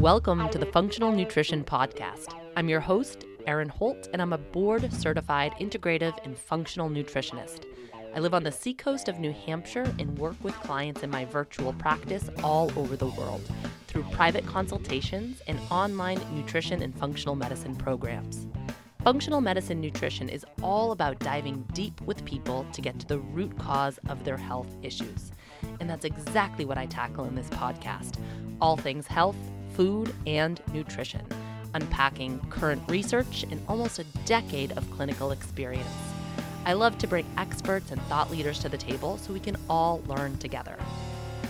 Welcome to the Functional Nutrition Podcast. I'm your host, Erin Holt, and I'm a board certified integrative and functional nutritionist. I live on the seacoast of New Hampshire and work with clients in my virtual practice all over the world through private consultations and online nutrition and functional medicine programs. Functional medicine nutrition is all about diving deep with people to get to the root cause of their health issues. And that's exactly what I tackle in this podcast all things health, food, and nutrition, unpacking current research and almost a decade of clinical experience. I love to bring experts and thought leaders to the table so we can all learn together.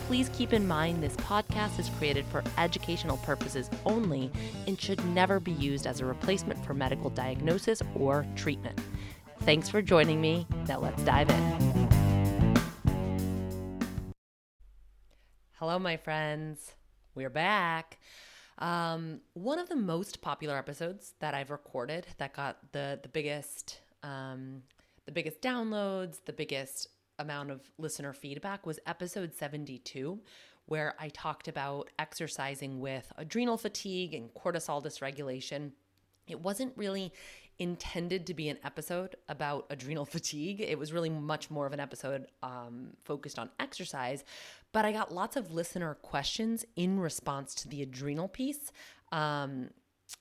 Please keep in mind this podcast is created for educational purposes only and should never be used as a replacement for medical diagnosis or treatment. Thanks for joining me. Now let's dive in. Hello, my friends. We're back. Um, one of the most popular episodes that I've recorded that got the the biggest um, the biggest downloads, the biggest amount of listener feedback was episode 72, where I talked about exercising with adrenal fatigue and cortisol dysregulation. It wasn't really intended to be an episode about adrenal fatigue. It was really much more of an episode um, focused on exercise. But I got lots of listener questions in response to the adrenal piece. Um,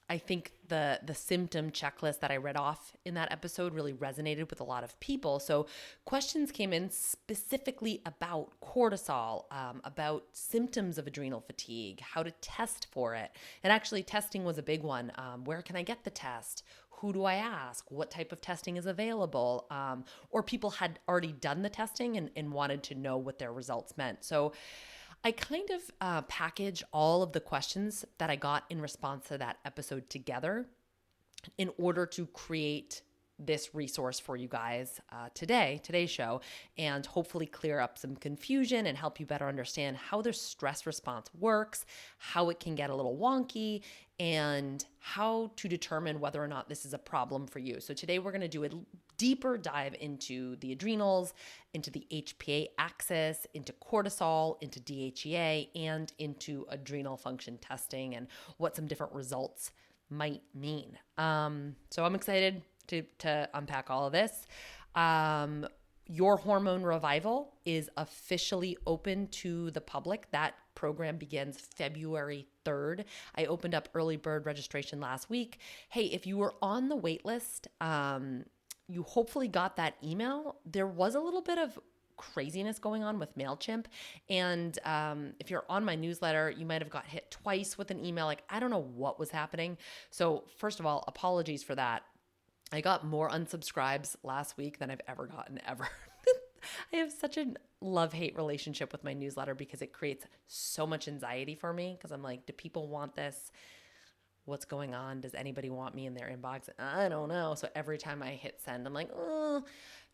I think the the symptom checklist that I read off in that episode really resonated with a lot of people. So questions came in specifically about cortisol, um, about symptoms of adrenal fatigue, how to test for it, and actually testing was a big one. Um, where can I get the test? Who do I ask? What type of testing is available? Um, or people had already done the testing and, and wanted to know what their results meant. So I kind of uh, package all of the questions that I got in response to that episode together in order to create this resource for you guys uh, today, today's show, and hopefully clear up some confusion and help you better understand how the stress response works, how it can get a little wonky, and how to determine whether or not this is a problem for you. So, today we're going to do a deeper dive into the adrenals, into the HPA axis, into cortisol, into DHEA, and into adrenal function testing and what some different results might mean. Um, so, I'm excited to, to unpack all of this. Um, your Hormone Revival is officially open to the public. That program begins February 3rd. I opened up early bird registration last week. Hey, if you were on the wait list, um, you hopefully got that email. There was a little bit of craziness going on with MailChimp. And um, if you're on my newsletter, you might have got hit twice with an email. Like, I don't know what was happening. So, first of all, apologies for that. I got more unsubscribes last week than I've ever gotten ever. I have such a love hate relationship with my newsletter because it creates so much anxiety for me because I'm like, do people want this? What's going on? Does anybody want me in their inbox? I don't know. So every time I hit send, I'm like, oh,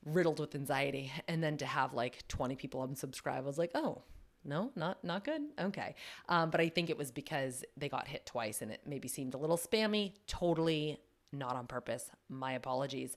riddled with anxiety. And then to have like 20 people unsubscribe, I was like, oh, no, not not good. Okay, um, but I think it was because they got hit twice and it maybe seemed a little spammy. Totally not on purpose. My apologies.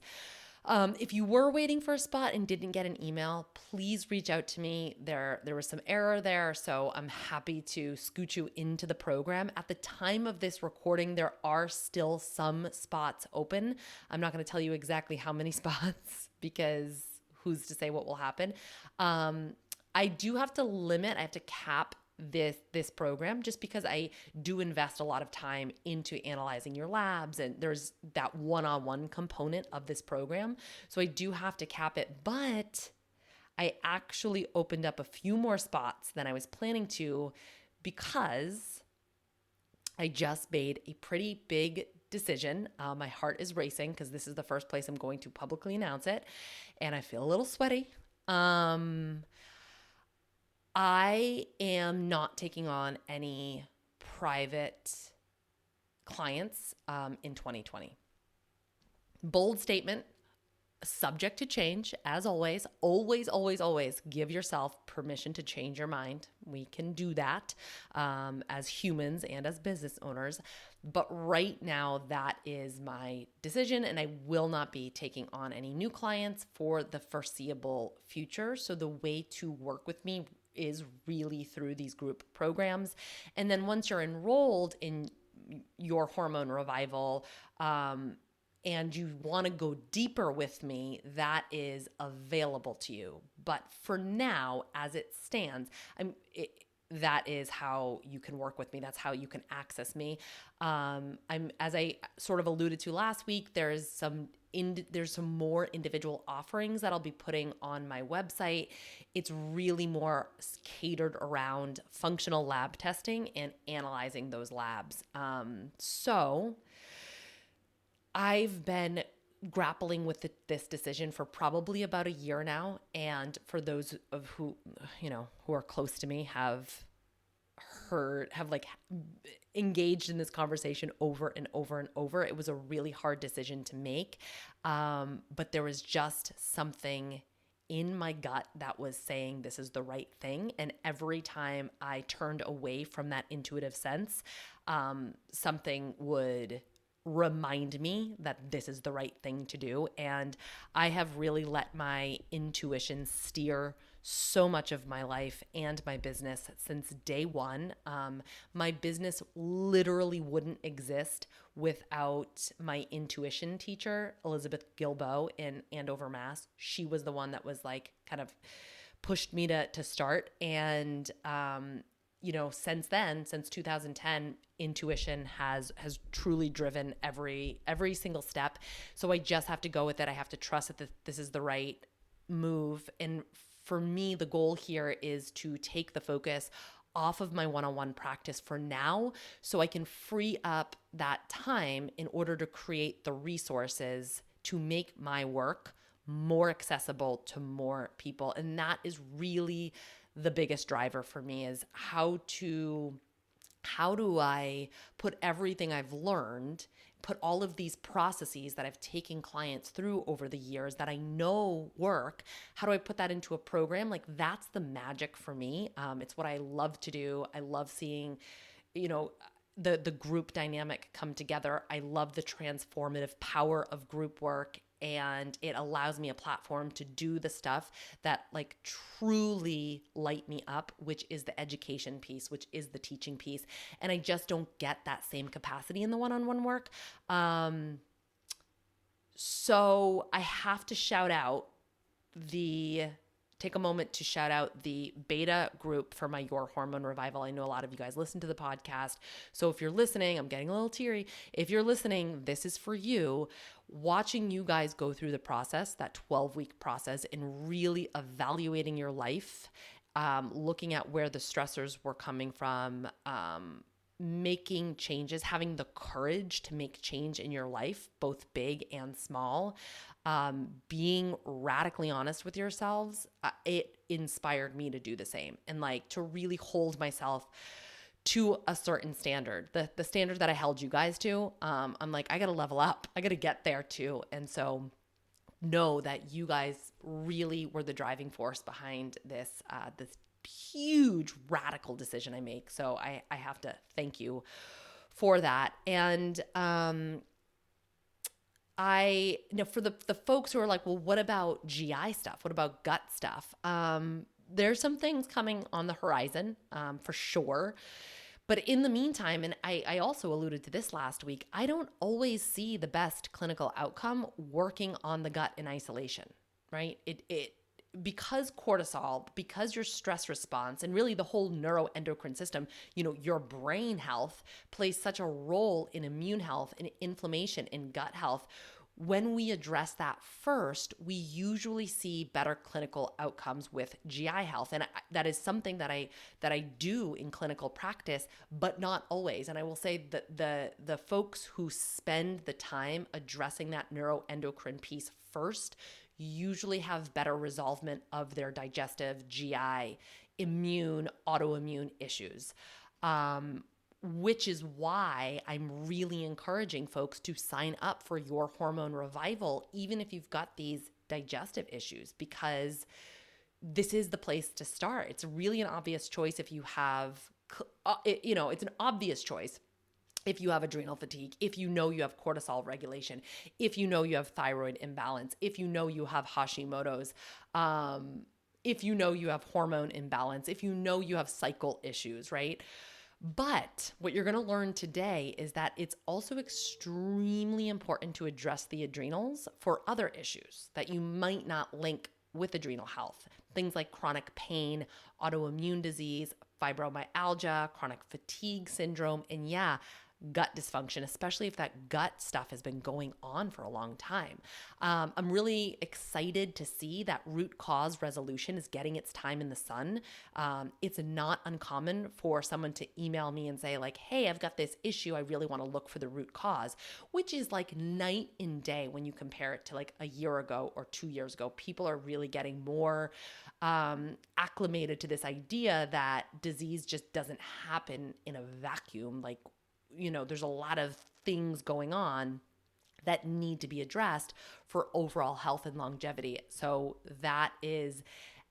Um, if you were waiting for a spot and didn't get an email, please reach out to me. There, there was some error there, so I'm happy to scoot you into the program. At the time of this recording, there are still some spots open. I'm not going to tell you exactly how many spots because who's to say what will happen. Um, I do have to limit. I have to cap this this program just because I do invest a lot of time into analyzing your labs and there's that one-on-one component of this program. So I do have to cap it, but I actually opened up a few more spots than I was planning to because I just made a pretty big decision. Uh, my heart is racing because this is the first place I'm going to publicly announce it, and I feel a little sweaty. Um, I am not taking on any private clients um, in 2020. Bold statement. subject to change as always always always always give yourself permission to change your mind we can do that um, as humans and as business owners but right now that is my decision and i will not be taking on any new clients for the foreseeable future so the way to work with me is really through these group programs and then once you're enrolled in your hormone revival um, and you want to go deeper with me, that is available to you. But for now, as it stands, I'm. It, that is how you can work with me. That's how you can access me. Um, I'm, as I sort of alluded to last week, there's some in, there's some more individual offerings that I'll be putting on my website. It's really more catered around functional lab testing and analyzing those labs. Um, so I've been grappling with the, this decision for probably about a year now and for those of who you know who are close to me have heard have like engaged in this conversation over and over and over it was a really hard decision to make um, but there was just something in my gut that was saying this is the right thing and every time i turned away from that intuitive sense um, something would remind me that this is the right thing to do. And I have really let my intuition steer so much of my life and my business since day one. Um, my business literally wouldn't exist without my intuition teacher, Elizabeth Gilbo in Andover, Mass. She was the one that was like kind of pushed me to to start and um, you know since then since 2010 intuition has has truly driven every every single step so i just have to go with it i have to trust that this is the right move and for me the goal here is to take the focus off of my one-on-one practice for now so i can free up that time in order to create the resources to make my work more accessible to more people. And that is really the biggest driver for me is how to how do I put everything I've learned, put all of these processes that I've taken clients through over the years that I know work, how do I put that into a program? Like that's the magic for me. Um, it's what I love to do. I love seeing, you know, the the group dynamic come together. I love the transformative power of group work and it allows me a platform to do the stuff that like truly light me up which is the education piece which is the teaching piece and i just don't get that same capacity in the one-on-one work um so i have to shout out the take a moment to shout out the beta group for my Your Hormone Revival. I know a lot of you guys listen to the podcast. So if you're listening, I'm getting a little teary. If you're listening, this is for you. Watching you guys go through the process, that 12 week process, and really evaluating your life, um, looking at where the stressors were coming from. Um, making changes, having the courage to make change in your life, both big and small, um, being radically honest with yourselves, uh, it inspired me to do the same and like to really hold myself to a certain standard the the standard that i held you guys to. Um, i'm like i gotta level up. I gotta get there too. And so know that you guys really were the driving force behind this uh, this huge radical decision i make. So i i have to thank you for that. And um I you know for the the folks who are like, well, what about GI stuff? What about gut stuff? Um, there's some things coming on the horizon um, for sure. But in the meantime, and I, I also alluded to this last week, I don't always see the best clinical outcome working on the gut in isolation, right? It it because cortisol, because your stress response, and really the whole neuroendocrine system, you know, your brain health plays such a role in immune health and inflammation and gut health. When we address that first, we usually see better clinical outcomes with GI health, and that is something that I that I do in clinical practice, but not always. And I will say that the the folks who spend the time addressing that neuroendocrine piece first usually have better resolvement of their digestive, GI, immune, autoimmune issues. Um, which is why I'm really encouraging folks to sign up for your hormone revival, even if you've got these digestive issues because this is the place to start. It's really an obvious choice if you have, uh, you know, it's an obvious choice if you have adrenal fatigue, if you know you have cortisol regulation, if you know you have thyroid imbalance, if you know you have Hashimoto's, um, if you know you have hormone imbalance, if you know you have cycle issues, right? But what you're going to learn today is that it's also extremely important to address the adrenals for other issues that you might not link with adrenal health. Things like chronic pain, autoimmune disease, fibromyalgia, chronic fatigue syndrome, and yeah, gut dysfunction, especially if that gut stuff has been going on for a long time. Um, I'm really excited to see that root cause resolution is getting its time in the sun. Um, it's not uncommon for someone to email me and say, like, hey, I've got this issue. I really want to look for the root cause, which is like night and day when you compare it to like a year ago or two years ago. People are really getting more um, acclimated to this idea that disease just doesn't happen in a vacuum like you know, there's a lot of things going on that need to be addressed for overall health and longevity. So that is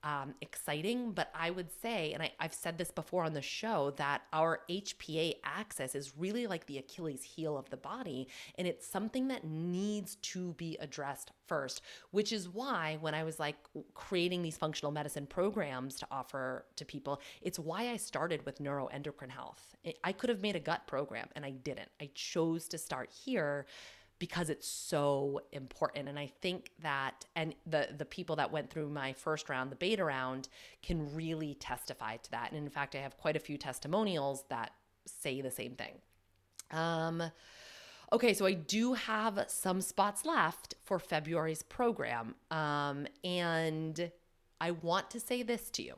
um, exciting. But I would say, and I, I've said this before on the show, that our HPA axis is really like the Achilles heel of the body. And it's something that needs to be addressed first, which is why when I was like creating these functional medicine programs to offer to people, it's why I started with neuroendocrine health. I could have made a gut program and I didn't. I chose to start here because it's so important. And i think that and the the people that went through my first round the beta round can really testify to that. And in fact i have quite a few testimonials that say the same thing. Um okay so i do have some spots left for february's program. Um and i want to say this to you.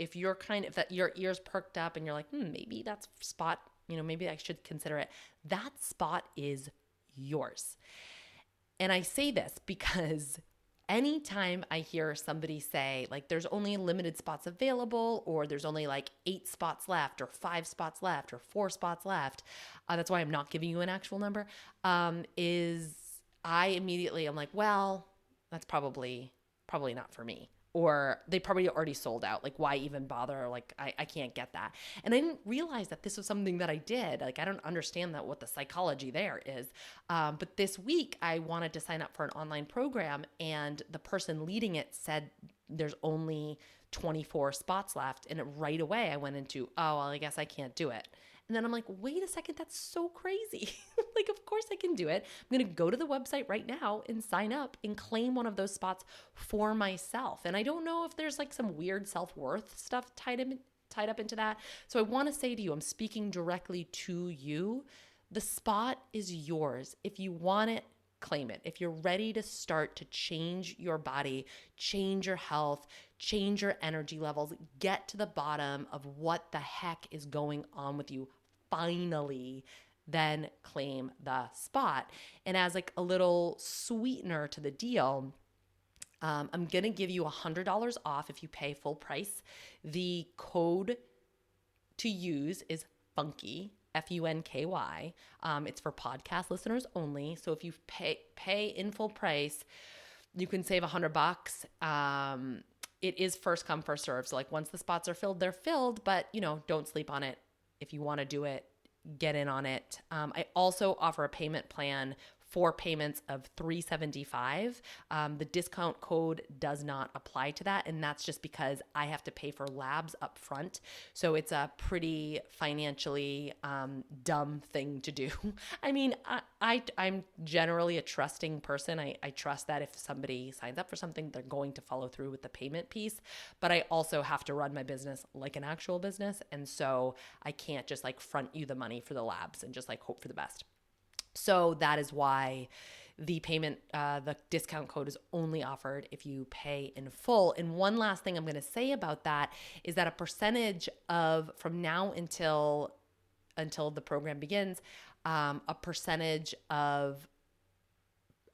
If you're kind of that your ears perked up and you're like hmm, maybe that's spot you know maybe i should consider it that spot is yours. And I say this because anytime I hear somebody say, like, there's only limited spots available, or there's only like eight spots left, or five spots left, or four spots left, uh, that's why I'm not giving you an actual number, um, is I immediately am like, well, that's probably probably not for me or they probably already sold out. Like, why even bother? Like, I, I can't get that. And I didn't realize that this was something that I did. Like, I don't understand that what the psychology there is. Um, but this week, I wanted to sign up for an online program, and the person leading it said there's only 24 spots left. And right away, I went into, oh, well, I guess I can't do it. And then I'm like, wait a second, that's so crazy. like, of course I can do it. I'm going to go to the website right now and sign up and claim one of those spots for myself. And I don't know if there's like some weird self worth stuff tied, in, tied up into that. So I want to say to you, I'm speaking directly to you. The spot is yours. If you want it, claim it. If you're ready to start to change your body, change your health, change your energy levels, get to the bottom of what the heck is going on with you finally then claim the spot. And as like a little sweetener to the deal, um, I'm gonna give you a hundred dollars off if you pay full price. The code to use is funky. F U N K Y. Um, it's for podcast listeners only. So if you pay pay in full price, you can save a hundred bucks. Um, it is first come first serve. So like once the spots are filled, they're filled. But you know, don't sleep on it if you want to do it, get in on it. Um, I also offer a payment plan four payments of 375 um, the discount code does not apply to that and that's just because i have to pay for labs up front. So it's a pretty financially um, dumb thing to do. I mean I, I i'm generally a trusting person. I, I trust that if somebody signs up for something they're going to follow through with the payment piece but i also have to run my business like an actual business and so i can't just like front you the money for the labs and just like hope for the best so that is why the payment, uh, the discount code is only offered if you pay in full. And one last thing I'm going to say about that is that a percentage of from now until until the program begins, um, a percentage of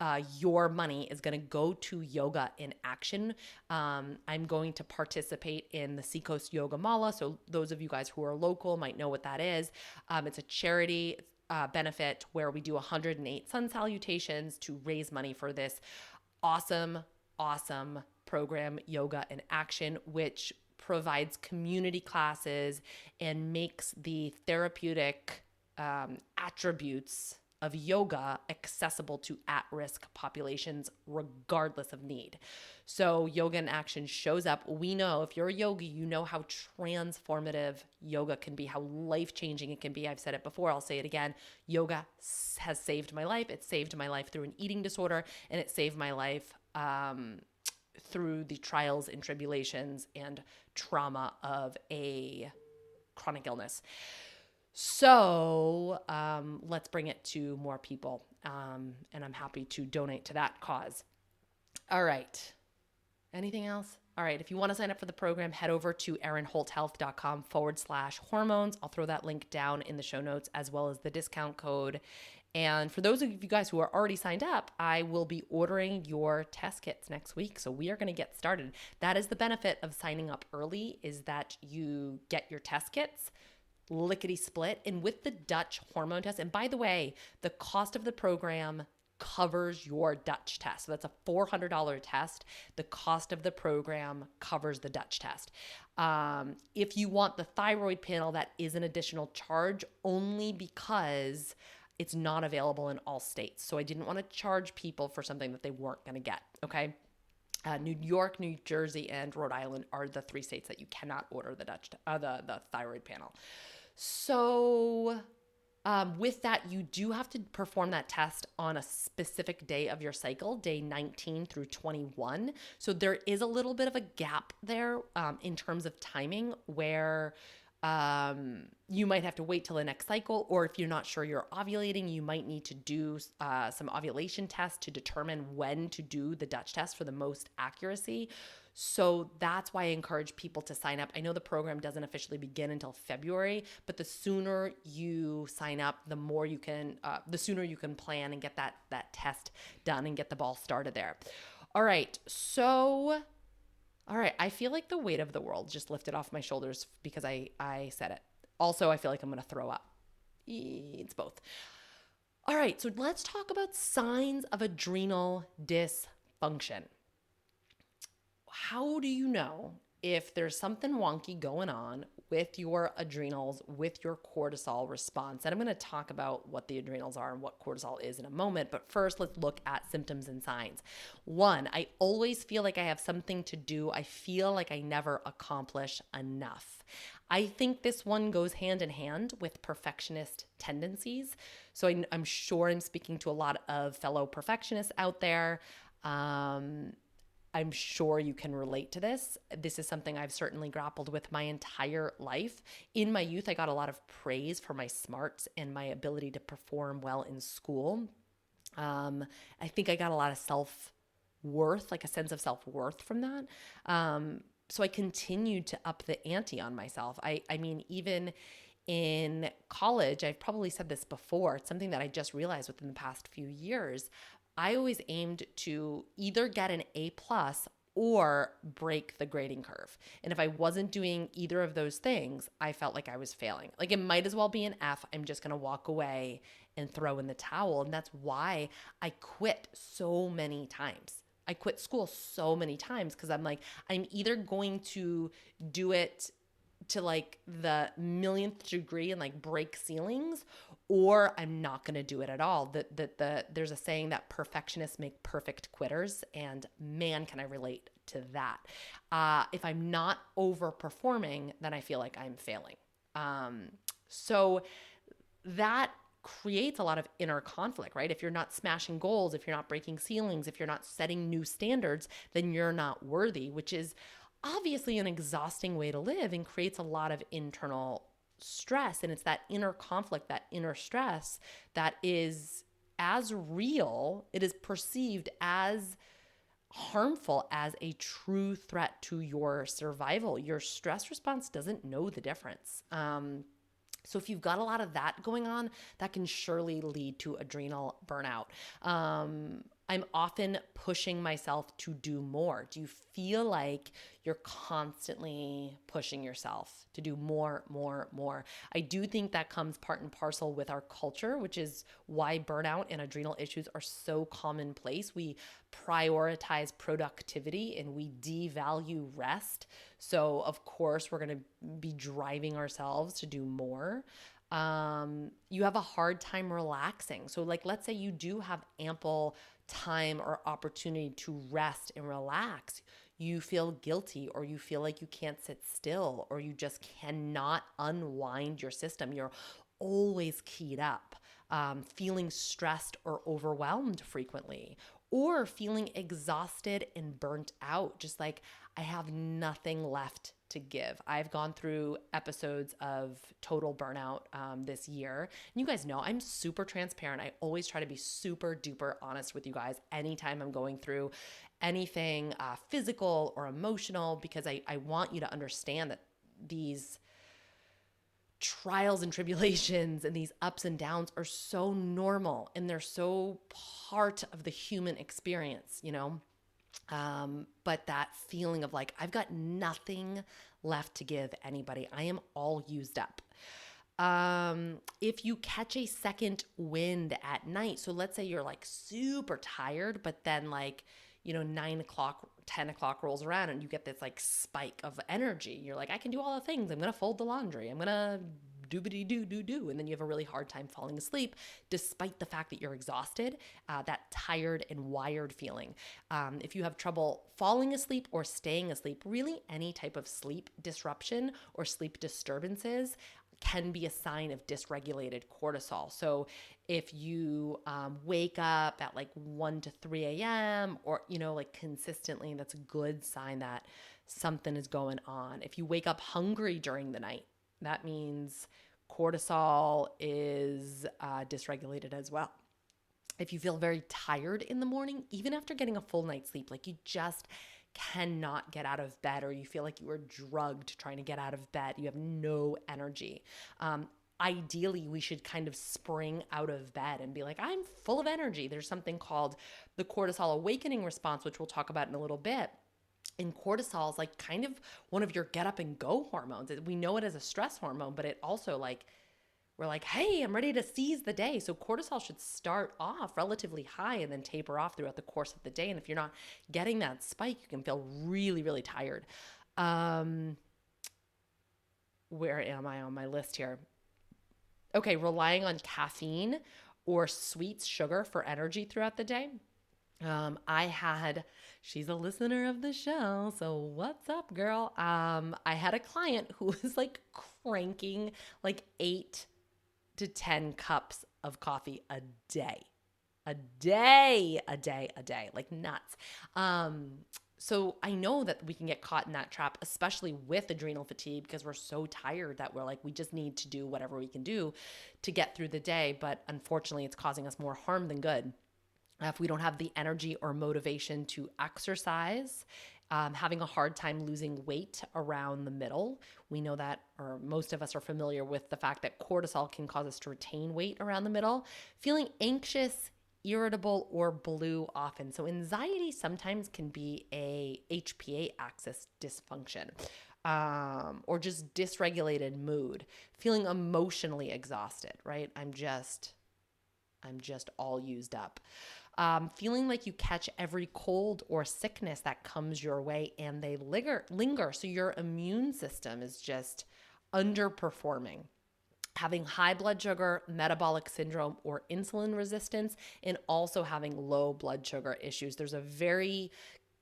uh, your money is going to go to yoga in action. Um, I'm going to participate in the Seacoast Yoga Mala. So, those of you guys who are local might know what that is. Um, it's a charity uh, benefit where we do 108 sun salutations to raise money for this awesome awesome program, Yoga in Action, which provides community classes and makes the therapeutic um, attributes of yoga accessible to at risk populations, regardless of need. So, Yoga in Action shows up. We know if you're a yogi, you know how transformative yoga can be, how life changing it can be. I've said it before, I'll say it again. Yoga has saved my life. It saved my life through an eating disorder, and it saved my life. Um, through the trials and tribulations and trauma of a chronic illness. So um, let's bring it to more people. Um, and I'm happy to donate to that cause. All right. Anything else? All right. If you want to sign up for the program, head over to erinholthealth.com forward slash hormones. I'll throw that link down in the show notes as well as the discount code. And for those of you guys who are already signed up, I will be ordering your test kits next week. So we are going to get started. That is the benefit of signing up early is that you get your test kits lickety split. And with the Dutch hormone test, and by the way, the cost of the program covers your Dutch test. So that's a $400 test. The cost of the program covers the Dutch test. Um, if you want the thyroid panel, that is an additional charge only because it's not available in all states. So I didn't want to charge people for something that they weren't going to get. Okay. Uh, New York, New Jersey, and Rhode Island are the three states that you cannot order the Dutch, uh, the the thyroid panel. So, um, with that, you do have to perform that test on a specific day of your cycle, day 19 through 21. So there is a little bit of a gap there um, in terms of timing where um, you might have to wait till the next cycle, or if you're not sure you're ovulating, you might need to do uh, some ovulation tests to determine when to do the Dutch test for the most accuracy. So that's why I encourage people to sign up. I know the program doesn't officially begin until February, but the sooner you sign up, the more you can, uh, the sooner you can plan and get that that test done and get the ball started there. All right, so all right, I feel like the weight of the world just lifted off my shoulders because I I said it. Also, I feel like I'm going to throw up. It's both. All right, so let's talk about signs of adrenal dysfunction. How do you know if there's something wonky going on with your adrenals, with your cortisol response. And I'm going to talk about what the adrenals are and what cortisol is in a moment. But first, let's look at symptoms and signs. One, I always feel like I have something to do. I feel like I never accomplish enough. I think this one goes hand in hand with perfectionist tendencies. So I, am sure I'm speaking to a lot of fellow perfectionists out there. Um, I'm sure you can relate to this. This is something I've certainly grappled with my entire life. In my youth, I got a lot of praise for my smarts and my ability to perform well in school. Um, I think I got a lot of self worth, like a sense of self worth from that. Um, so I continued to up the ante on myself. I, I mean, even in college, I've probably said this before, it's something that I just realized within the past few years. I always aimed to either get an A plus or break the grading curve. And if I wasn't doing either of those things, I felt like I was failing. Like it might as well be an F. I'm just going to walk away and throw in the towel. And that's why I quit so many times. I quit school so many times because I'm like, I'm either going to do it to like the millionth degree and like break ceilings or I'm not going to do it at all. That the, the, there's a saying that perfectionists make perfect quitters, and man, can I relate to that. Uh, if I'm not overperforming, then I feel like I'm failing. Um, so that creates a lot of inner conflict, right? If you're not smashing goals, if you're not breaking ceilings, if you're not setting new standards, then you're not worthy, which is obviously an exhausting way to live and creates a lot of internal stress. And it's that inner conflict, that inner stress that is as real, it is perceived as harmful as a true threat to your survival. Your stress response doesn't know the difference. Um, so if you've got a lot of that going on, that can surely lead to adrenal burnout. Um, I'm often pushing myself to do more. Do you feel like you're constantly pushing yourself to do more, more, more? I do think that comes part and parcel with our culture, which is why burnout and adrenal issues are so commonplace. We prioritize productivity and we devalue rest. So, of course, we're going to be driving ourselves to do more um, you have a hard time relaxing. So, like, let's say you do have ample time or opportunity to rest and relax, you feel guilty or you feel like you can't sit still or you just cannot unwind your system. You're always keyed up, um, feeling stressed or overwhelmed frequently, or feeling exhausted and burnt out, just like I have nothing left to give. I've gone through episodes of total burnout um, this year. And you guys know I'm super transparent. I always try to be super duper honest with you guys anytime I'm going through anything uh, physical or emotional because I, I want you to understand that these trials and tribulations and these ups and downs are so normal and they're so part of the human experience, you know? Um, but that feeling of like, I've got nothing left to give anybody, I am all used up. Um, if you catch a second wind at night, so let's say you're like super tired, but then like, you know, nine o'clock, 10 o'clock rolls around and you get this like spike of energy. You're like, I can do all the things. I'm going to fold the laundry. I'm going to doobity doo doo doo, and then you have a really hard time falling asleep, despite the fact that you're exhausted, uh, that tired and wired feeling. Um, if you have trouble falling asleep or staying asleep, really any type of sleep disruption or sleep disturbances can be a sign of dysregulated cortisol. So if you um, wake up at like 1 to 3 a.m. or, you know, like consistently, that's a good sign that something is going on. If you wake up hungry during the night, that means cortisol is uh, dysregulated as well. If you feel very tired in the morning, even after getting a full night's sleep, like you just cannot get out of bed or you feel like you are drugged trying to get out of bed, you have no energy. Um, ideally we should kind of spring out of bed and be like i'm full of energy there's something called the cortisol awakening response which we'll talk about in a little bit and cortisol is like kind of one of your get up and go hormones. We know it as a stress hormone, but it also like we're like, hey, I'm ready to seize the day. So cortisol should start off relatively high and then taper off throughout the course of the day. And if you're not getting that spike, you can feel really, really tired. Um, where am I on my list here? Okay, relying on caffeine or sweets, sugar for energy throughout the day. Um, I had, she's a listener of the show, so what's up, girl? Um, I had a client who was like cranking like eight to 10 cups of coffee a day. A day, a day, a day, like nuts. Um, so I know that we can get caught in that trap, especially with adrenal fatigue, because we're so tired that we're like, we just need to do whatever we can do to get through the day. But unfortunately, it's causing us more harm than good if we don't have the energy or motivation to exercise, um, having a hard time losing weight around the middle. We know that, or most of us are familiar with the fact that cortisol can cause us to retain weight around the middle. Feeling anxious, irritable, or blue often. So, anxiety sometimes can be a HPA axis dysfunction. Um, or just dysregulated mood, feeling emotionally exhausted, right? I'm just, I'm just all used up um, feeling like you catch every cold or sickness that comes your way and they linger, linger. So your immune system is just underperforming. Having high blood sugar, metabolic syndrome, or insulin resistance, and also having low blood sugar issues. There's a very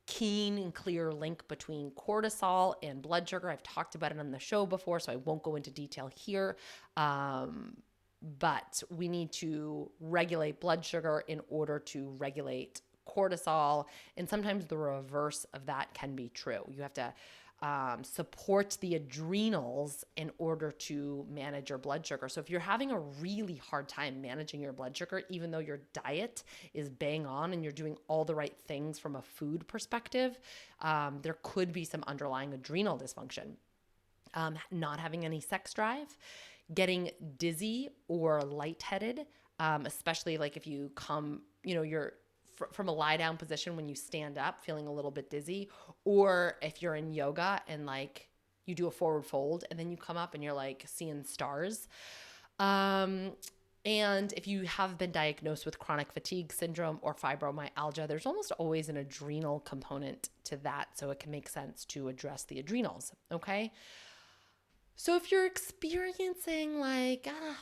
keen and clear link between cortisol and blood sugar. I've talked about it on the show before, so I won't go into detail here. Um, but we need to regulate blood sugar in order to regulate cortisol. And sometimes the reverse of that can be true. You have to um, support the adrenals in order to manage your blood sugar. So if you're having a really hard time managing your blood sugar, even though your diet is bang on and you're doing all the right things from a food perspective, um, there could be some underlying adrenal dysfunction. Um, not having any sex drive getting dizzy or lightheaded, um, especially like if you come, you know, you're fr- from a lie down position when you stand up feeling a little bit dizzy or if you're in yoga and like you do a forward fold and then you come up and you're like seeing stars um and if you have been diagnosed with chronic fatigue syndrome or fibromyalgia, there's almost always an adrenal component to that. So it can make sense to address the adrenals. Okay. So if you're experiencing like, ah,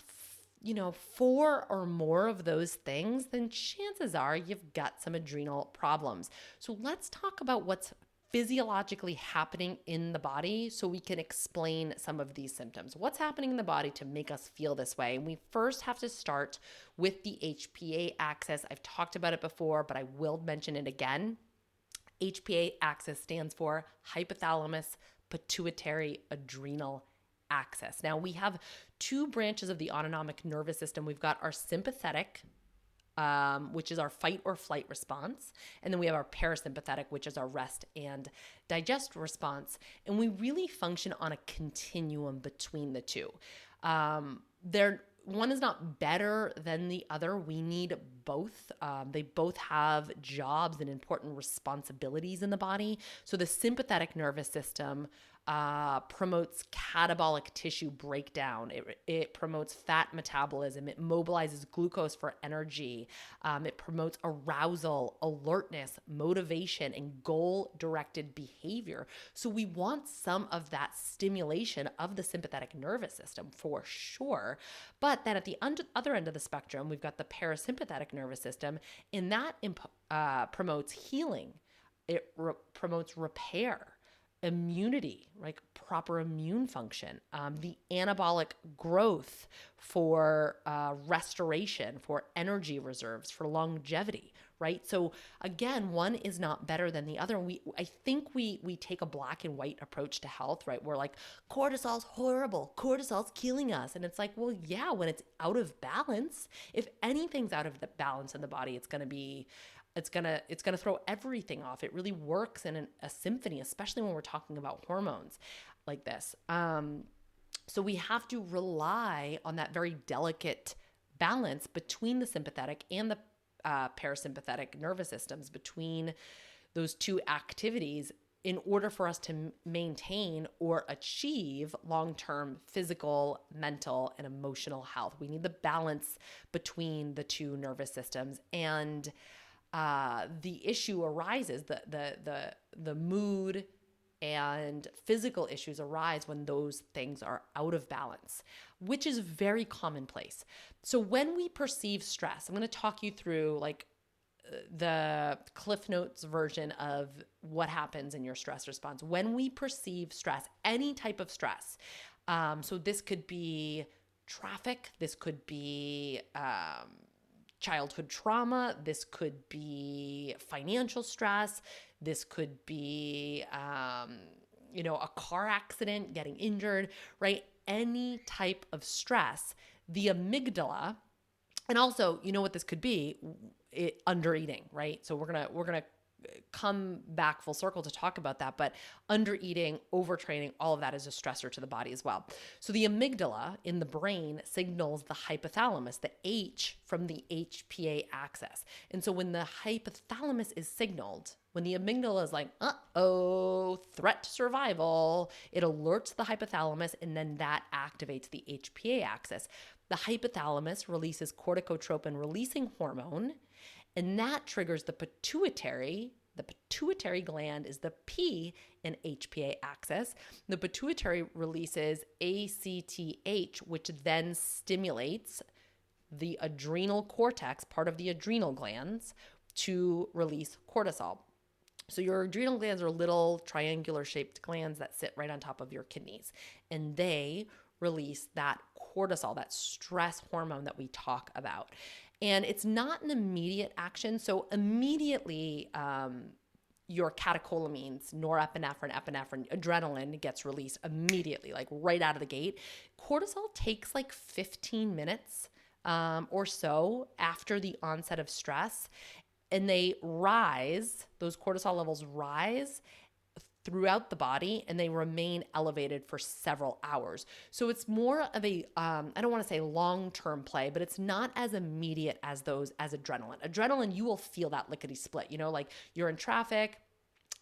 you know, four or more of those things, then chances are you've got some adrenal problems. So let's talk about what's physiologically happening in the body so we can explain some of these symptoms. What's happening in the body to make us feel this way? And we first have to start with the HPA axis. I've talked about it before, but I will mention it again. HPA axis stands for hypothalamus pituitary adrenal axis. Now, we have two branches of the autonomic nervous system. We've got our sympathetic um, which is our fight or flight response. And then we have our parasympathetic, which is our rest and digest response. And we really function on a continuum between the two. Um, they're one is not better than the other. We need both. Um, they both have jobs and important responsibilities in the body. So, the sympathetic nervous system uh, promotes catabolic tissue breakdown. It, it promotes fat metabolism. It mobilizes glucose for energy. Um, it promotes arousal, alertness, motivation, and goal directed behavior. So we want some of that stimulation of the sympathetic nervous system for sure. But then at the un- other end of the spectrum, we've got the parasympathetic nervous system, and that imp- uh, promotes healing. It re- promotes repair immunity, like proper immune function, um, the anabolic growth for uh, restoration, for energy reserves, for longevity, right? So again, one is not better than the other. We, I think we we take a black and white approach to health, right? We're like cortisol's horrible, cortisol's killing us, and it's like, well, yeah, when it's out of balance, if anything's out of the balance in the body, it's going to be it's gonna it's gonna throw everything off it really works in an, a symphony especially when we're talking about hormones like this um, so we have to rely on that very delicate balance between the sympathetic and the uh, parasympathetic nervous systems between those two activities in order for us to maintain or achieve long term physical, mental, and emotional health. We need the balance between the two nervous systems. And uh, the issue arises, the the the the mood and physical issues arise when those things are out of balance, which is very commonplace. So when we perceive stress, I'm going to talk you through like the Cliff Notes version of what happens in your stress response. When we perceive stress, any type of stress, um, so this could be traffic, this could be um, childhood trauma, this could be financial stress, this could be, um, you know, a car accident, getting injured, right? Any type of stress, the amygdala, and also, you know what this could be? It, under eating, right? So we're gonna we're gonna come back full circle to talk about that, but under eating, overtraining, all of that is a stressor to the body as well. So the amygdala in the brain signals the hypothalamus, the H from the HPA axis. And so when the hypothalamus is signaled, when the amygdala is like, uh oh, threat to survival, it alerts the hypothalamus and then that activates the HPA axis. The hypothalamus releases corticotropin releasing hormone and that triggers the pituitary. The pituitary gland is the P in HPA axis. The pituitary releases ACTH, which then stimulates the adrenal cortex, part of the adrenal glands, to release cortisol. So, your adrenal glands are little triangular shaped glands that sit right on top of your kidneys, and they release that cortisol, that stress hormone that we talk about and it's not an immediate action. So immediately, um, your catecholamines, norepinephrine, epinephrine, adrenaline gets released immediately, like right out of the gate. Cortisol takes like 15 minutes um, or so after the onset of stress, and they rise, those cortisol levels rise throughout the body and they remain elevated for several hours. So it's more of a um, I don't want to say long term play, but it's not as immediate as those as adrenaline. Adrenaline, you will feel that lickety split. You know, like you're in traffic,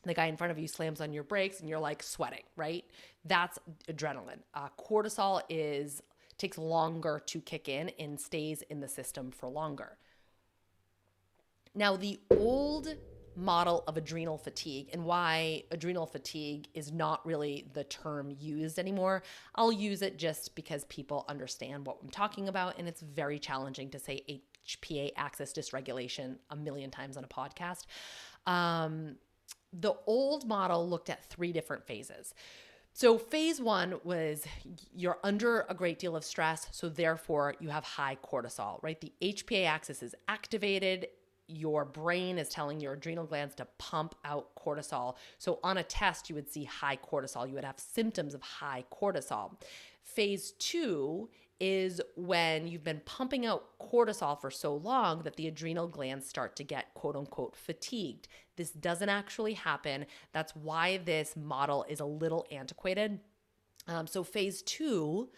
the guy in front of you slams on your brakes and you're like sweating, right? That's adrenaline. Uh, cortisol is takes longer to kick in and stays in the system for longer. Now, the old model of adrenal fatigue and why adrenal fatigue is not really the term used anymore. I'll use it just because people understand what I'm talking about, and it's very challenging to say HPA axis dysregulation a million times on a podcast. Um, the old model looked at three different phases. So, phase one was you're under a great deal of stress, so therefore you have high cortisol, right? The HPA axis is activated your brain is telling your adrenal glands to pump out cortisol. So, on a test, you would see high cortisol. You would have symptoms of high cortisol. Phase two is when you've been pumping out cortisol for so long that the adrenal glands start to get quote unquote fatigued. This doesn't actually happen. That's why this model is a little antiquated. Um, so, phase two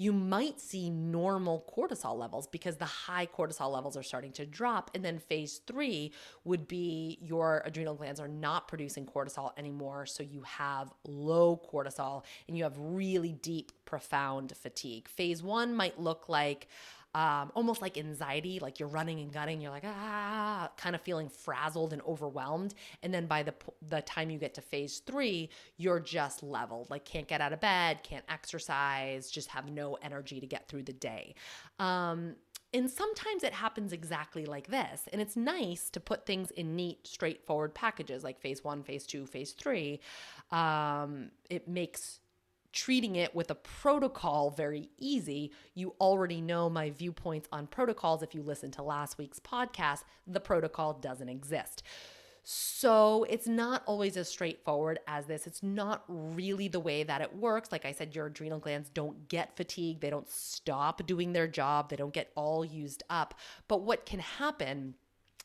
you might see normal cortisol levels because the high cortisol levels are starting to drop. And then phase three would be your adrenal glands are not producing cortisol anymore. So you have low cortisol and you have really deep, profound fatigue. Phase one might look like, um, almost like anxiety, like you're running and gunning, you're like ah, kind of feeling frazzled and overwhelmed. And then by the the time you get to phase three, you're just leveled, like can't get out of bed, can't exercise, just have no energy to get through the day. Um, and sometimes it happens exactly like this. And it's nice to put things in neat, straightforward packages like phase one, phase two, phase three. Um, it makes treating it with a protocol very easy. You already know my viewpoints on protocols. If you listen to last week's podcast, the protocol doesn't exist. So it's not always as straightforward as this. It's not really the way that it works. Like I said, your adrenal glands don't get fatigued, they don't stop doing their job, they don't get all used up. But what can happen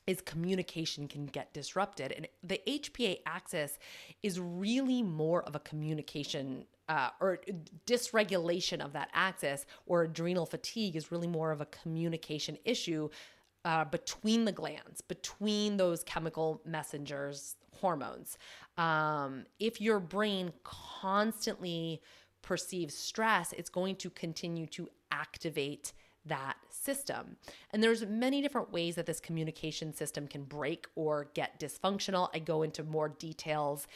is communication can get disrupted. And the HPA axis is really more of a communication uh, or dysregulation of that axis or adrenal fatigue is really more of a communication issue uh, between the glands, between those chemical messengers, hormones. Um, if your brain constantly perceives stress, it's going to continue to activate that system. And there's many different ways that this communication system can break or get dysfunctional. I go into more details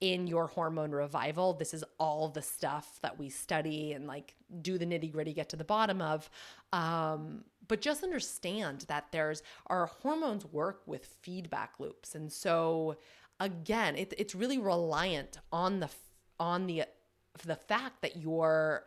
in your hormone revival. This is all the stuff that we study and like do the nitty gritty, get to the bottom of. Um, but just understand that there's our hormones work with feedback loops, and so again, it, it's really reliant on the on the the fact that your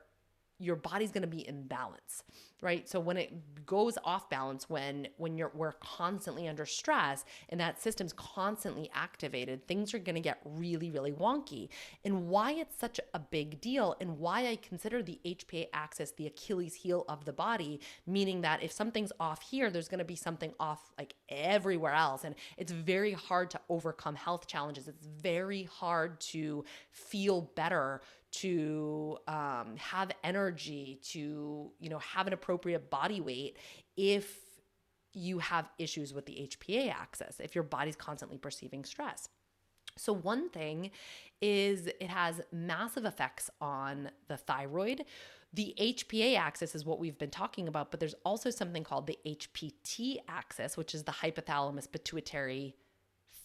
your body's going to be in balance right? So when it goes off balance when when you're we're constantly under stress and that system's constantly activated things are going to get really really wonky. And why it's such a big deal and why i consider the hpa axis the achilles heel of the body meaning that if something's off here there's going to be something off like everywhere else. And it's very hard to overcome health challenges. It's very hard to feel better to um, have energy, to you know have an appropriate body weight if you have issues with the HPA axis, if your body's constantly perceiving stress. So, one thing is it has massive effects on the thyroid. The HPA axis is what we've been talking about, but there's also something called the HPT axis, which is the hypothalamus pituitary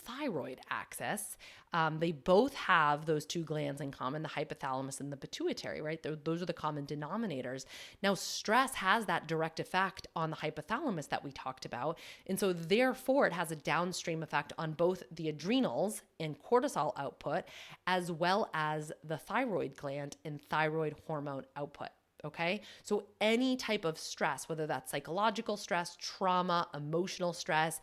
thyroid axis. Um, they both have those two glands in common, the hypothalamus and the pituitary, right? They're, those are the common denominators. Now, stress has that direct effect on the hypothalamus that we talked about. And so, therefore, it has a downstream effect on both the adrenals and cortisol output, as well as the thyroid gland and thyroid hormone output. Okay. So, any type of stress, whether that's psychological stress, trauma, emotional stress,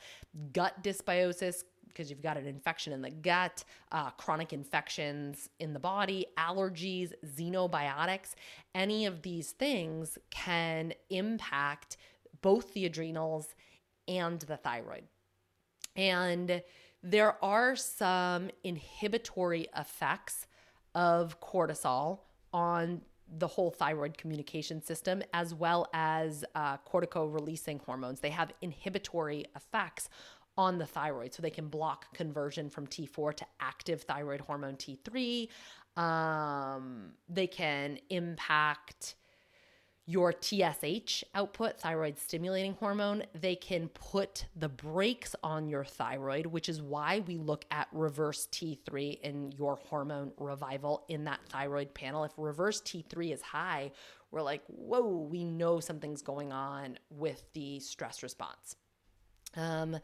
gut dysbiosis, because you've got an infection in the gut, uh, chronic infections in the body, allergies, xenobiotics, any of these things can impact both the adrenals and the thyroid. And there are some inhibitory effects of cortisol on the whole thyroid communication system, as well as uh, cortico releasing hormones. They have inhibitory effects on the thyroid. So they can block conversion from T4 to active thyroid hormone T3. Um, they can impact your TSH output, thyroid stimulating hormone, they can put the brakes on your thyroid, which is why we look at reverse T3 in your hormone revival in that thyroid panel. If reverse T3 is high, we're like, whoa, we know something's going on with the stress response. Um,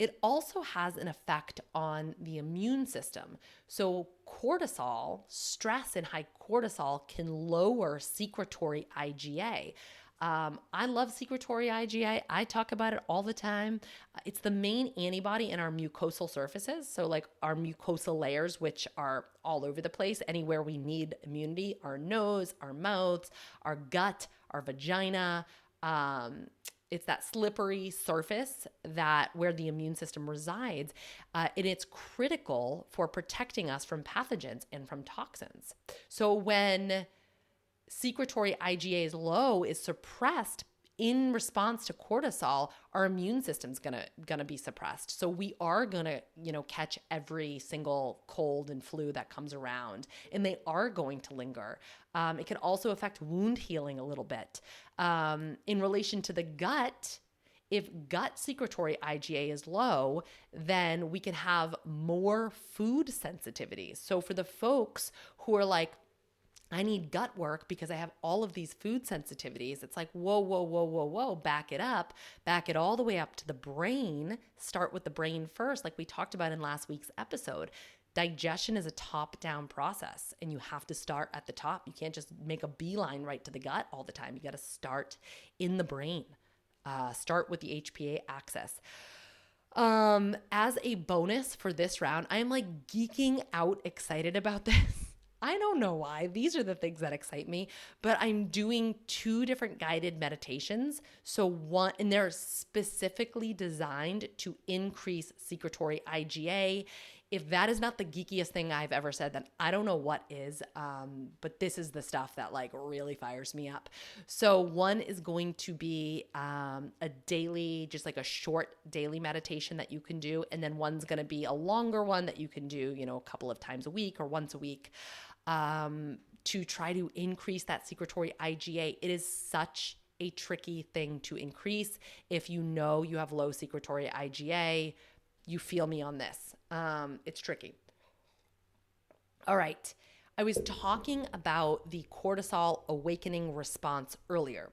it also has an effect on the immune system. So, cortisol, stress and high cortisol can lower secretory IgA. Um, I love secretory IgA. I talk about it all the time. It's the main antibody in our mucosal surfaces. So, like our mucosal layers, which are all over the place, anywhere we need immunity our nose, our mouths, our gut, our vagina. Um, it's that slippery surface that where the immune system resides uh, and it's critical for protecting us from pathogens and from toxins. So when secretory iga is low is suppressed in response to cortisol, our immune system's gonna gonna be suppressed. So we are gonna, you know, catch every single cold and flu that comes around, and they are going to linger. Um, it can also affect wound healing a little bit. Um, in relation to the gut, if gut secretory IgA is low, then we can have more food sensitivities. So for the folks who are like, I need gut work because I have all of these food sensitivities. It's like, whoa, whoa, whoa, whoa, whoa, back it up, back it all the way up to the brain. Start with the brain first, like we talked about in last week's episode. Digestion is a top down process, and you have to start at the top. You can't just make a beeline right to the gut all the time. You got to start in the brain, uh, start with the HPA axis. Um, as a bonus for this round, I'm like geeking out excited about this I don't know why. These are the things that excite me, but I'm doing two different guided meditations. So one and they're specifically designed to increase secretory IgA. If that is not the geekiest thing I've ever said, then I don't know what is. Um, but this is the stuff that like really fires me up. So one is going to be um, a daily, just like a short daily meditation that you can do, and then one's going to be a longer one that you can do, you know, a couple of times a week or once a week um, to try to increase that secretory IgA. It is such a tricky thing to increase. If you know you have low secretory IgA, you feel me on this. Um, it's tricky. All right. I was talking about the cortisol awakening response earlier.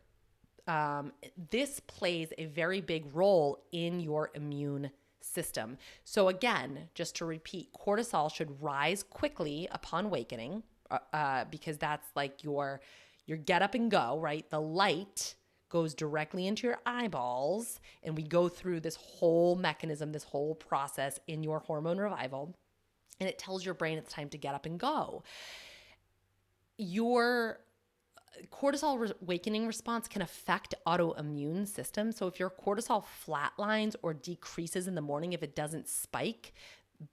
Um, this plays a very big role in your immune system. So, again, just to repeat, cortisol should rise quickly upon awakening uh, uh, because that's like your your get up and go, right? The light goes directly into your eyeballs, and we go through this whole mechanism, this whole process in your hormone revival, and it tells your brain it's time to get up and go. Your cortisol re- awakening response can affect autoimmune system. So if your cortisol flatlines or decreases in the morning, if it doesn't spike,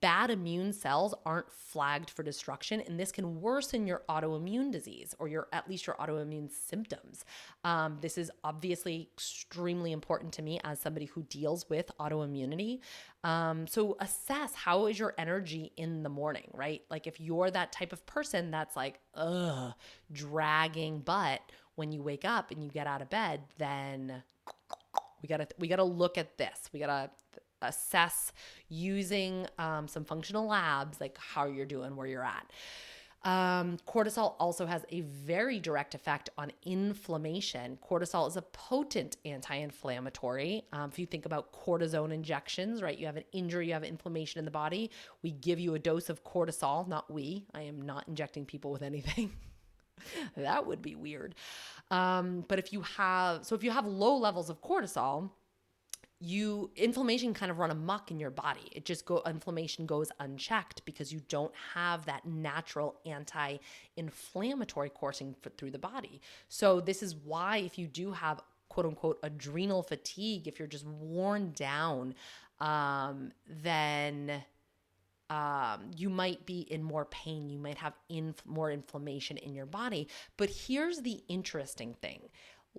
bad immune cells aren't flagged for destruction and this can worsen your autoimmune disease or your at least your autoimmune symptoms. Um, this is obviously extremely important to me as somebody who deals with autoimmunity. Um, so assess how is your energy in the morning right? Like if you're that type of person that's like ugh dragging butt when you wake up and you get out of bed then we gotta we gotta look at this. We gotta assess using um, some functional labs, like how you're doing, where you're at. Um, cortisol also has a very direct effect on inflammation. Cortisol is a potent anti inflammatory. Um, if you think about cortisone injections, right, you have an injury, you have inflammation in the body, we give you a dose of cortisol, not we. I am not injecting people with anything. that would be weird. Um, but if you have, so if you have low levels of cortisol, you inflammation kind of run amok in your body. It just go inflammation goes unchecked because you don't have that natural anti-inflammatory coursing through the body. So this is why if you do have quote unquote adrenal fatigue, if you're just worn down, um, then um, you might be in more pain. You might have inf- more inflammation in your body. But here's the interesting thing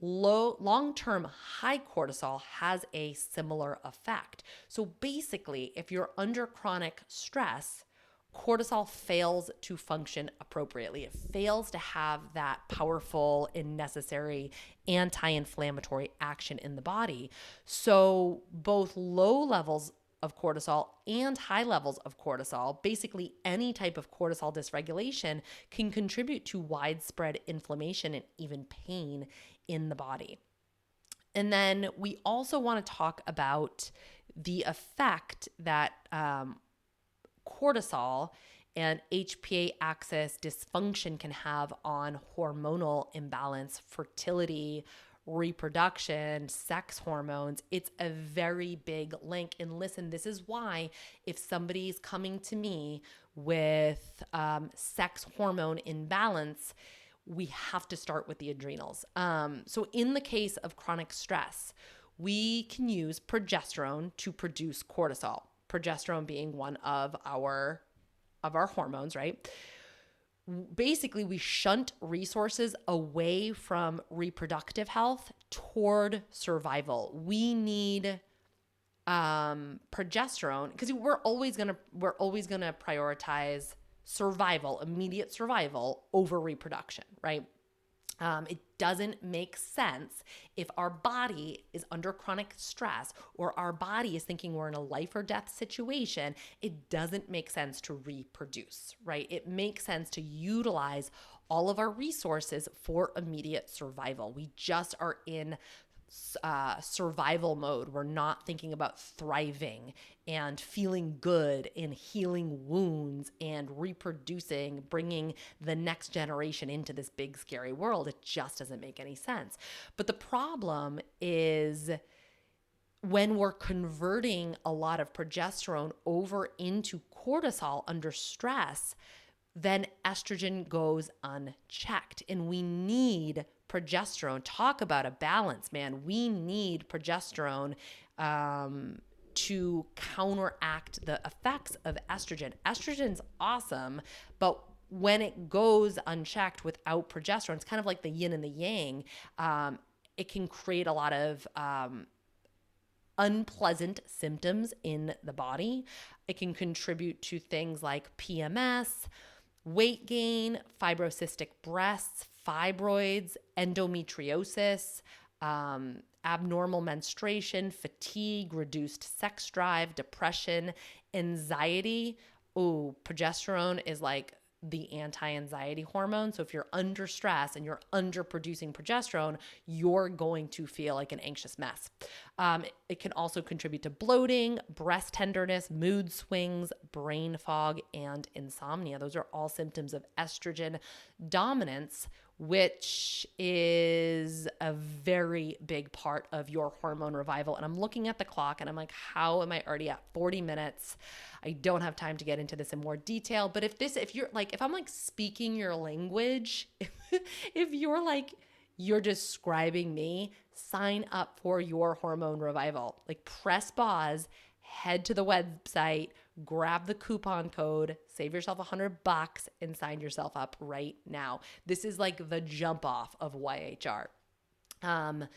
low long-term high cortisol has a similar effect. So basically, if you're under chronic stress, cortisol fails to function appropriately. It fails to have that powerful and necessary anti inflammatory action in the body. So, both low levels of cortisol and high levels of cortisol, basically any type of cortisol dysregulation, can contribute to widespread inflammation and even pain in the body. And then we also want to talk about the effect that um, cortisol and HPA axis dysfunction can have on hormonal imbalance, fertility, reproduction, sex hormones. It's a very big link. And listen, this is why if somebody's coming to me with um, sex hormone imbalance, we have to start with the adrenals. Um, so, in the case of chronic stress, we can use progesterone to produce cortisol. Progesterone being one of our of our hormones, right? basically we shunt resources away from reproductive health toward survival. We need um progesterone because we're always to we're always to prioritize survival, immediate survival over reproduction, right? Um, it doesn't make sense if our body is under chronic stress or our body is thinking we're in a life or death situation. It doesn't make sense to reproduce, right? It makes sense to utilize all of our resources for immediate survival. We just are in uh, survival mode. We're not thinking about thriving and feeling good and healing wounds and reproducing, bringing the next generation into this big, scary world. It just doesn't make any sense. But the problem is when we're converting a lot of progesterone over into cortisol under stress, then estrogen goes unchecked. And we need progesterone. Talk about a balance, man. We need progesterone um, to counteract the effects of estrogen. Estrogen's awesome, but when it goes unchecked without progesterone, it's kind of like the yin and the yang. Um, it can create a lot of um, unpleasant symptoms in the body. It can contribute to things like PMS, weight gain, fibrocystic breasts, fibroids, endometriosis, um, abnormal menstruation, fatigue, reduced sex drive, depression, anxiety. Oh, progesterone is like the anti anxiety hormone. So if you're under stress and you're under producing progesterone, you're going to feel like an anxious mess. Um, it can also contribute to bloating, breast tenderness, mood swings, brain fog, and insomnia. Those are all symptoms of estrogen dominance, which is a very big part of your hormone revival. And I'm looking at the clock and I'm like, how am I already at 40 minutes? I don't have time to get into this in more detail. But if this, if you're like, if I'm like speaking your language, if, you're like, you're describing me, sign up for your hormone revival. Like, press pause, head to the website, grab the coupon code, save yourself a hundred bucks, and sign yourself up right now. This is like the jump off of YHR. Um,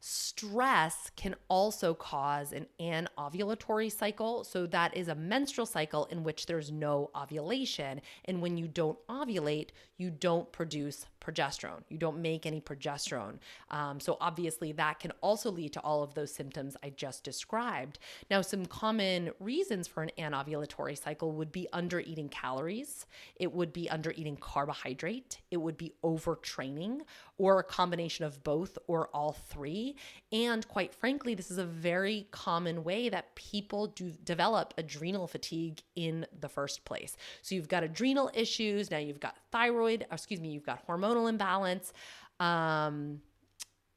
Stress can also cause an anovulatory cycle. So, that is a menstrual cycle in which there's no ovulation. And when you don't ovulate, you don't produce progesterone. You don't make any progesterone. Um, so, obviously, that can also lead to all of those symptoms I just described. Now, some common reasons for an anovulatory cycle would be under eating calories, it would be under eating carbohydrate, it would be overtraining, or a combination of both or all three. And quite frankly, this is a very common way that people do develop adrenal fatigue in the first place. So, you've got adrenal issues, now you've got thyroid, excuse me, you've got hormonal imbalance. Um,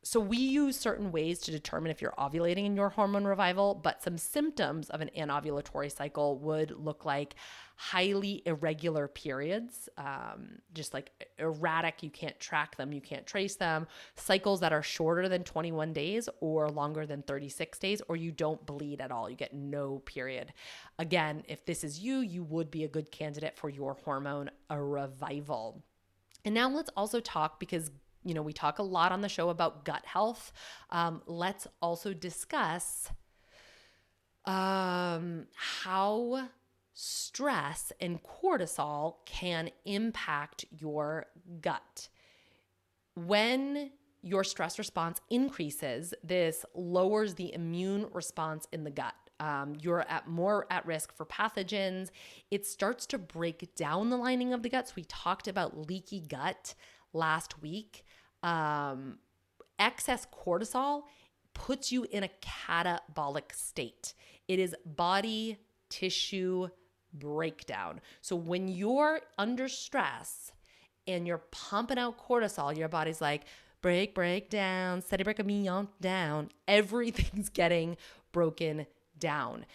so we use certain ways to determine if you're ovulating in your hormone revival, but some symptoms of an anovulatory cycle would look like highly irregular periods, um, just like erratic. You can't track them, you can't trace them. Cycles that are shorter than 21 days or longer than 36 days, or you don't bleed at all. You get no period. Again, if this is you, you would be a good candidate for your hormone a revival. And now let's also talk because you know, we talk a lot on the show about gut health. Um, let's also discuss um, how stress and cortisol can impact your gut. When your stress response increases, this lowers the immune response in the gut. Um, you're at more at risk for pathogens. It starts to break down the lining of the gut. So we talked about leaky gut last week um, excess cortisol puts you in a catabolic state. It is body tissue breakdown. So when you're under stress and you're pumping out cortisol, your body's like, break, break down, steady break million down. Everything's getting broken down.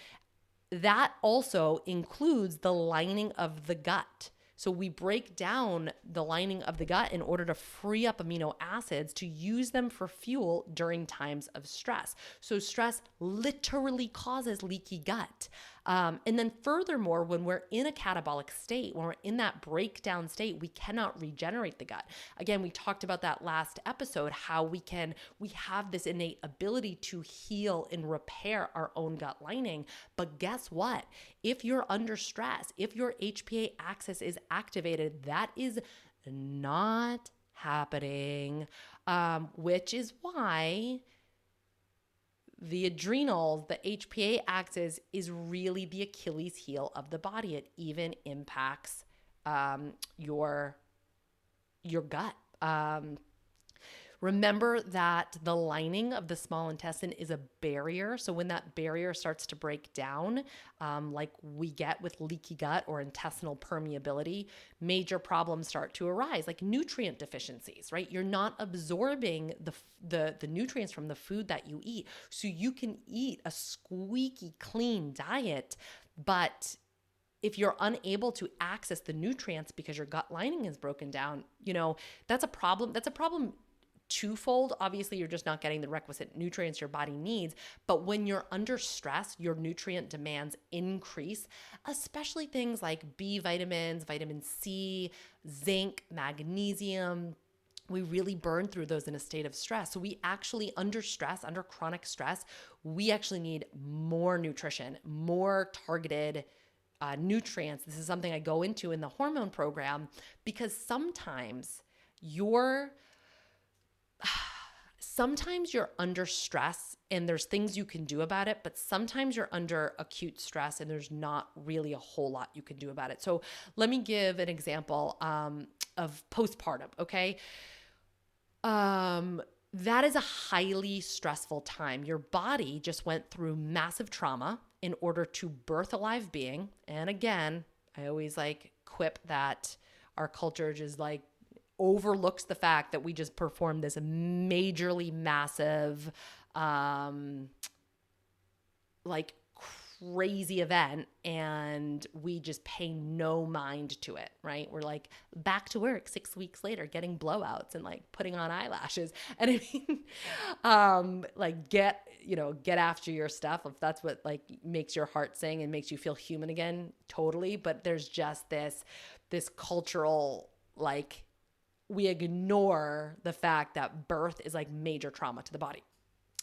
That also includes the lining of the gut. So we break down the lining of the gut in order to free up amino acids to use them for fuel during times of stress. So stress literally causes leaky gut. Um, and then, furthermore, when we're in a catabolic state, when we're in that breakdown state, we cannot regenerate the gut. Again, we talked about that last episode how we can, we have this innate ability to heal and repair our own gut lining. But guess what? If you're under stress, if your HPA axis is activated, that is not happening, um, which is why the adrenals, the HPA axis is really the Achilles heel of the body. It even impacts um, your your gut. Um, Remember that the lining of the small intestine is a barrier. So when that barrier starts to break down, um, like we get with leaky gut or intestinal permeability, major problems start to arise, like nutrient deficiencies. Right? You're not absorbing the the the nutrients from the food that you eat, so you can eat a squeaky clean diet, but if you're unable to access the nutrients because your gut lining is broken down, you know, that's a problem. That's a problem twofold. Obviously, you're just not getting the requisite nutrients your body needs. But when you're under stress, your nutrient demands increase, especially things like B vitamins, vitamin C, zinc, magnesium. We really burn through those in a state of stress. So, we actually, under stress, under chronic stress, we actually need more nutrition, more targeted uh, nutrients. This is something I go into in the hormone program because sometimes your sometimes you're under stress and there's things you can do about it, but sometimes you're under acute stress and there's not really a whole lot you can do about it. So let me give an example um, of postpartum, okay? Um, that is a highly stressful time. Your body just went through massive trauma in order to birth a live being. And again, I always like quip that our culture is like overlooks the fact that we just performed this majorly massive um like crazy event and we just pay no mind to it, right? We're like back to work 6 weeks later getting blowouts and like putting on eyelashes. And I mean um like get, you know, get after your stuff if that's what like makes your heart sing and makes you feel human again, totally, but there's just this this cultural like we ignore the fact that birth is like major trauma to the body.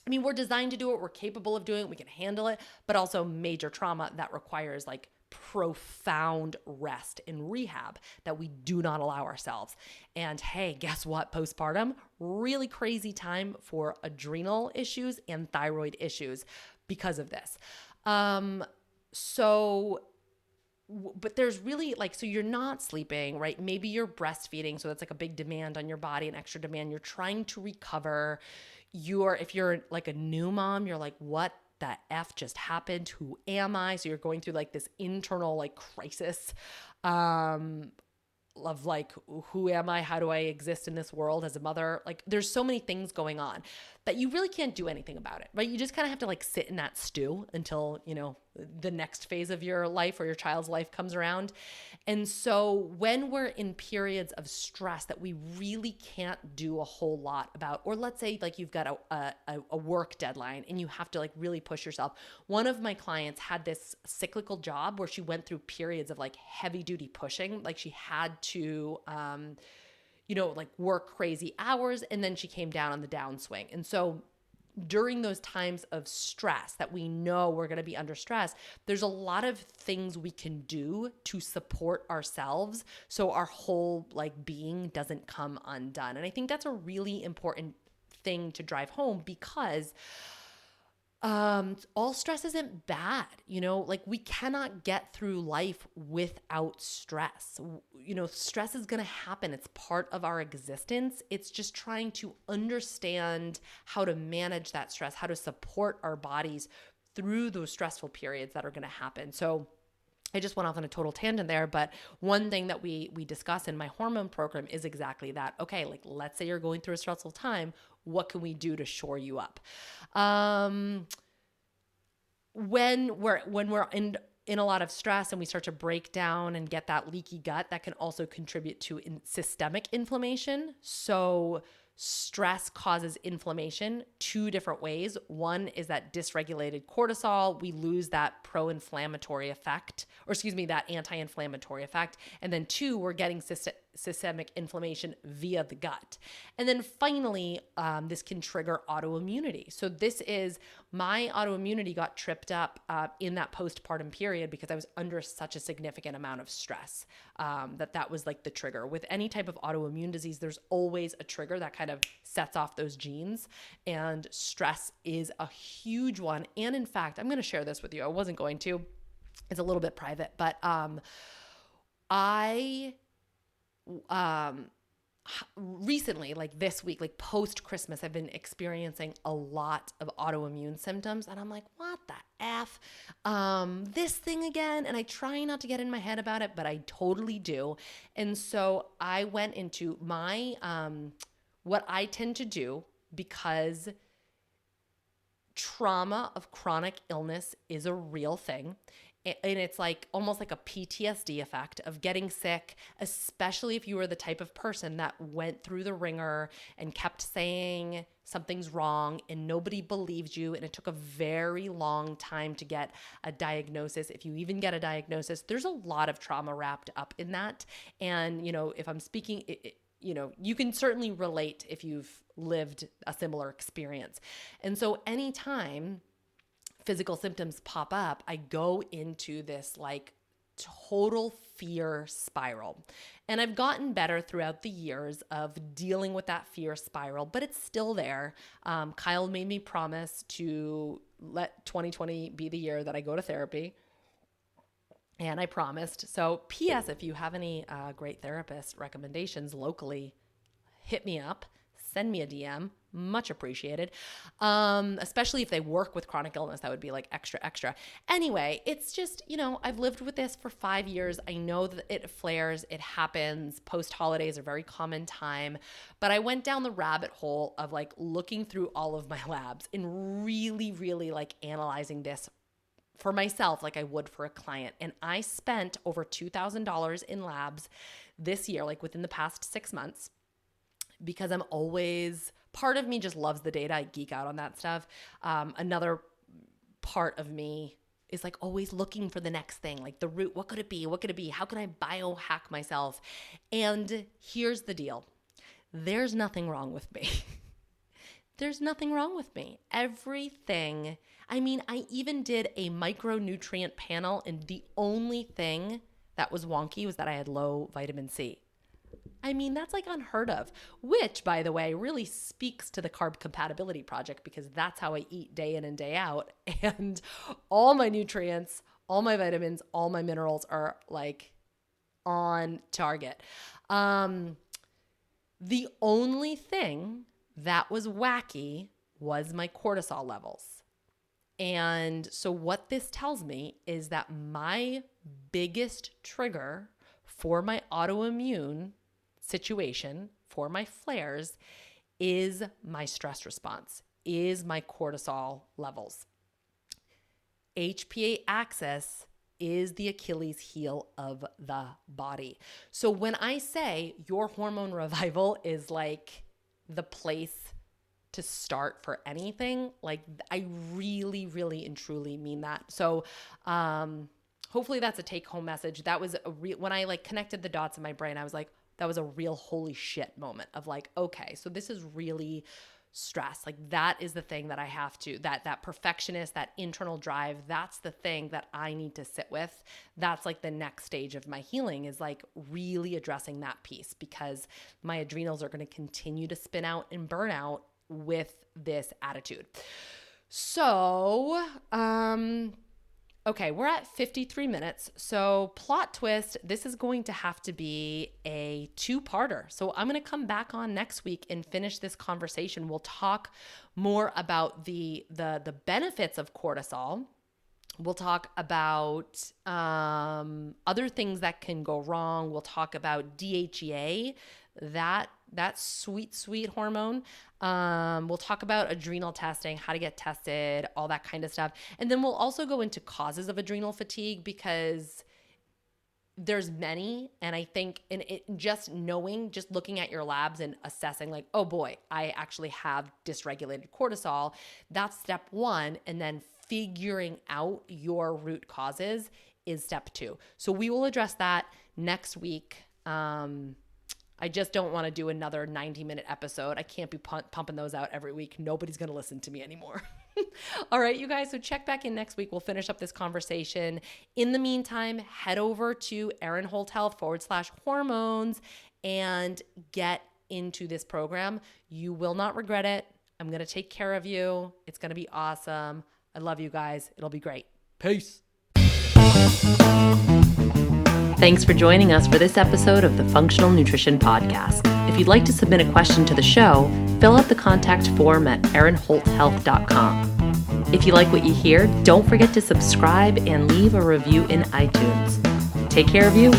I mean, we're designed to do it, we're capable of doing it, we can handle it, but also major trauma that requires like profound rest and rehab that we do not allow ourselves. And hey, guess what? Postpartum, really crazy time for adrenal issues and thyroid issues because of this. Um, so but there's really like so you're not sleeping right? Maybe you're breastfeeding so that's like a big demand on your body an extra demand. You're trying to recover. You're if you're like a new mom you're like what the f just happened? Who am i? So you're going through like this internal like crisis um of like who am I? How do I exist in this world as a mother? Like there's so many things going on that you really can't do anything about it. Right? You just kind of have to like sit in that stew until, you know, the next phase of your life or your child's life comes around. And so when we're in periods of stress that we really can't do a whole lot about, or let's say like you've got a, a, a work deadline and you have to like really push yourself. One of my clients had this cyclical job where she went through periods of like heavy duty pushing, like she had to, um, you know, like work crazy hours and then she came down on the downswing. And so during those times of stress that we know we're going to be under stress, there's a lot of things we can do to support ourselves so our whole like being doesn't come undone. And I think that's a really important thing to drive home because um all stress isn't bad you know like we cannot get through life without stress. You know stress is going to happen. It's part of our existence. It's just trying to understand how to manage that stress how to support our bodies through those stressful periods that are going to happen. So I just went off on a total tangent there, but one thing that we we discuss in my hormone program is exactly that. Okay, like let's say you're going through a stressful time, what can we do to shore you up? Um, when we're when we're in in a lot of stress and we start to break down and get that leaky gut, that can also contribute to in systemic inflammation. So stress causes inflammation two different ways. One is that dysregulated cortisol, we lose that pro inflammatory effect, or excuse me, that anti inflammatory effect. And then two, we're getting systemic inflammation via the gut. And then finally, um, this can trigger autoimmunity. So, this is my autoimmunity got tripped up uh, in that postpartum period because I was under such a significant amount of stress um, that that was like the trigger. With any type of autoimmune disease, there's always a trigger that kind of sets off those genes. And stress is a huge one. And in fact, I'm going to share this with you. I wasn't going to, it's a little bit private, but um, I um recently like this week like post christmas i've been experiencing a lot of autoimmune symptoms and i'm like what the f? Um this thing again? And i try not to get in my head about it but i totally do. And so i went into my um what i tend to do because trauma of chronic illness is a real thing and it's like almost like a PTSD effect of getting sick, especially if you were the type of person that went through the ringer and kept saying something's wrong and nobody believed you. And it took a very long time to get a diagnosis. If you even get a diagnosis, there's a lot of trauma wrapped up in that. And, you know, if I'm speaking, it, you know, you can certainly relate if you've lived a similar experience. And so anytime physical symptoms pop up, I go into this like total fear spiral. And I've gotten better throughout the years of dealing with that fear spiral, but it's still there. Um, Kyle made me promise to let 2020 be the year that I go to therapy. And I promised. So, P.S., if you have any uh, great therapist recommendations locally, hit me up send me a DM. Much appreciated. Um, especially if they work with chronic illness, that would be like extra, extra. Anyway, it's just, you know, I've lived with this for five years. I know that it flares, it happens. Post holidays are very common time. But I went down the rabbit hole of like looking through all of my labs and really, really like analyzing this for myself like I would for a client. And I spent over $2,000 in labs this year, like within the past six months because I'm always part of me just loves the data. I geek out on that stuff. Um, another part of me is like always looking for the next thing, like the root. What could it be? What could it be? How can I biohack myself? And here's the deal there's nothing wrong with me. there's nothing wrong with me. Everything, I mean, I even did a micronutrient panel, and the only thing that was wonky was that I had low vitamin C. I mean, that's like unheard of, which, by the way, really speaks to the Carb Compatibility Project because that's how I eat day in and day out. And all my nutrients, all my vitamins, all my minerals are like on target. Um, the only thing that was wacky was my cortisol levels. And so, what this tells me is that my biggest trigger for my autoimmune situation, for my flares, is my stress response, is my cortisol levels. HPA axis is the Achilles heel of the body. So when I say your hormone revival is like the place to start for anything, like I really, really and truly mean that. So, um, hopefully that's a take home message. That was a real, when I like connected the dots in my brain, I was like, that was a real holy shit moment of like, okay, so this is really stress. Like that is the thing that i have to that that perfectionist that internal drive that's the thing that i need to sit with. That's like the next stage of my healing is like really addressing that piece because my adrenals are going to continue to spin out and burn out with this attitude. So um Okay, we're at 53 minutes. So, plot twist this is going to have to be a two parter. So, I'm going to come back on next week and finish this conversation. We'll talk more about the, the, the benefits of cortisol. We'll talk about um, other things that can go wrong. We'll talk about DHEA, that that sweet sweet hormone. Um, we'll talk about adrenal testing how to get tested all that kind of stuff. And then we'll also go into causes of adrenal fatigue because there's many. And i think in it just knowing just looking at your labs and assessing like oh boy i actually have dysregulated cortisol. That's step one. And then figuring out your root causes is step two. So we will address that next week. Um, I just don't want to do another 90 minute episode. I can't be pumping those out every week. Nobody's going to listen to me anymore. All right, you guys. So check back in next week. We'll finish up this conversation. In the meantime, head over to Erin Holt Health forward slash hormones and get into this program. You will not regret it. I'm going to take care of you. It's going to be awesome. I love you guys. It'll be great. Peace. Thanks for joining us for this episode of the Functional Nutrition Podcast. If you'd like to submit a question to the show, fill out the contact form at erinholthealth.com. If you like what you hear, don't forget to subscribe and leave a review in iTunes. Take care of you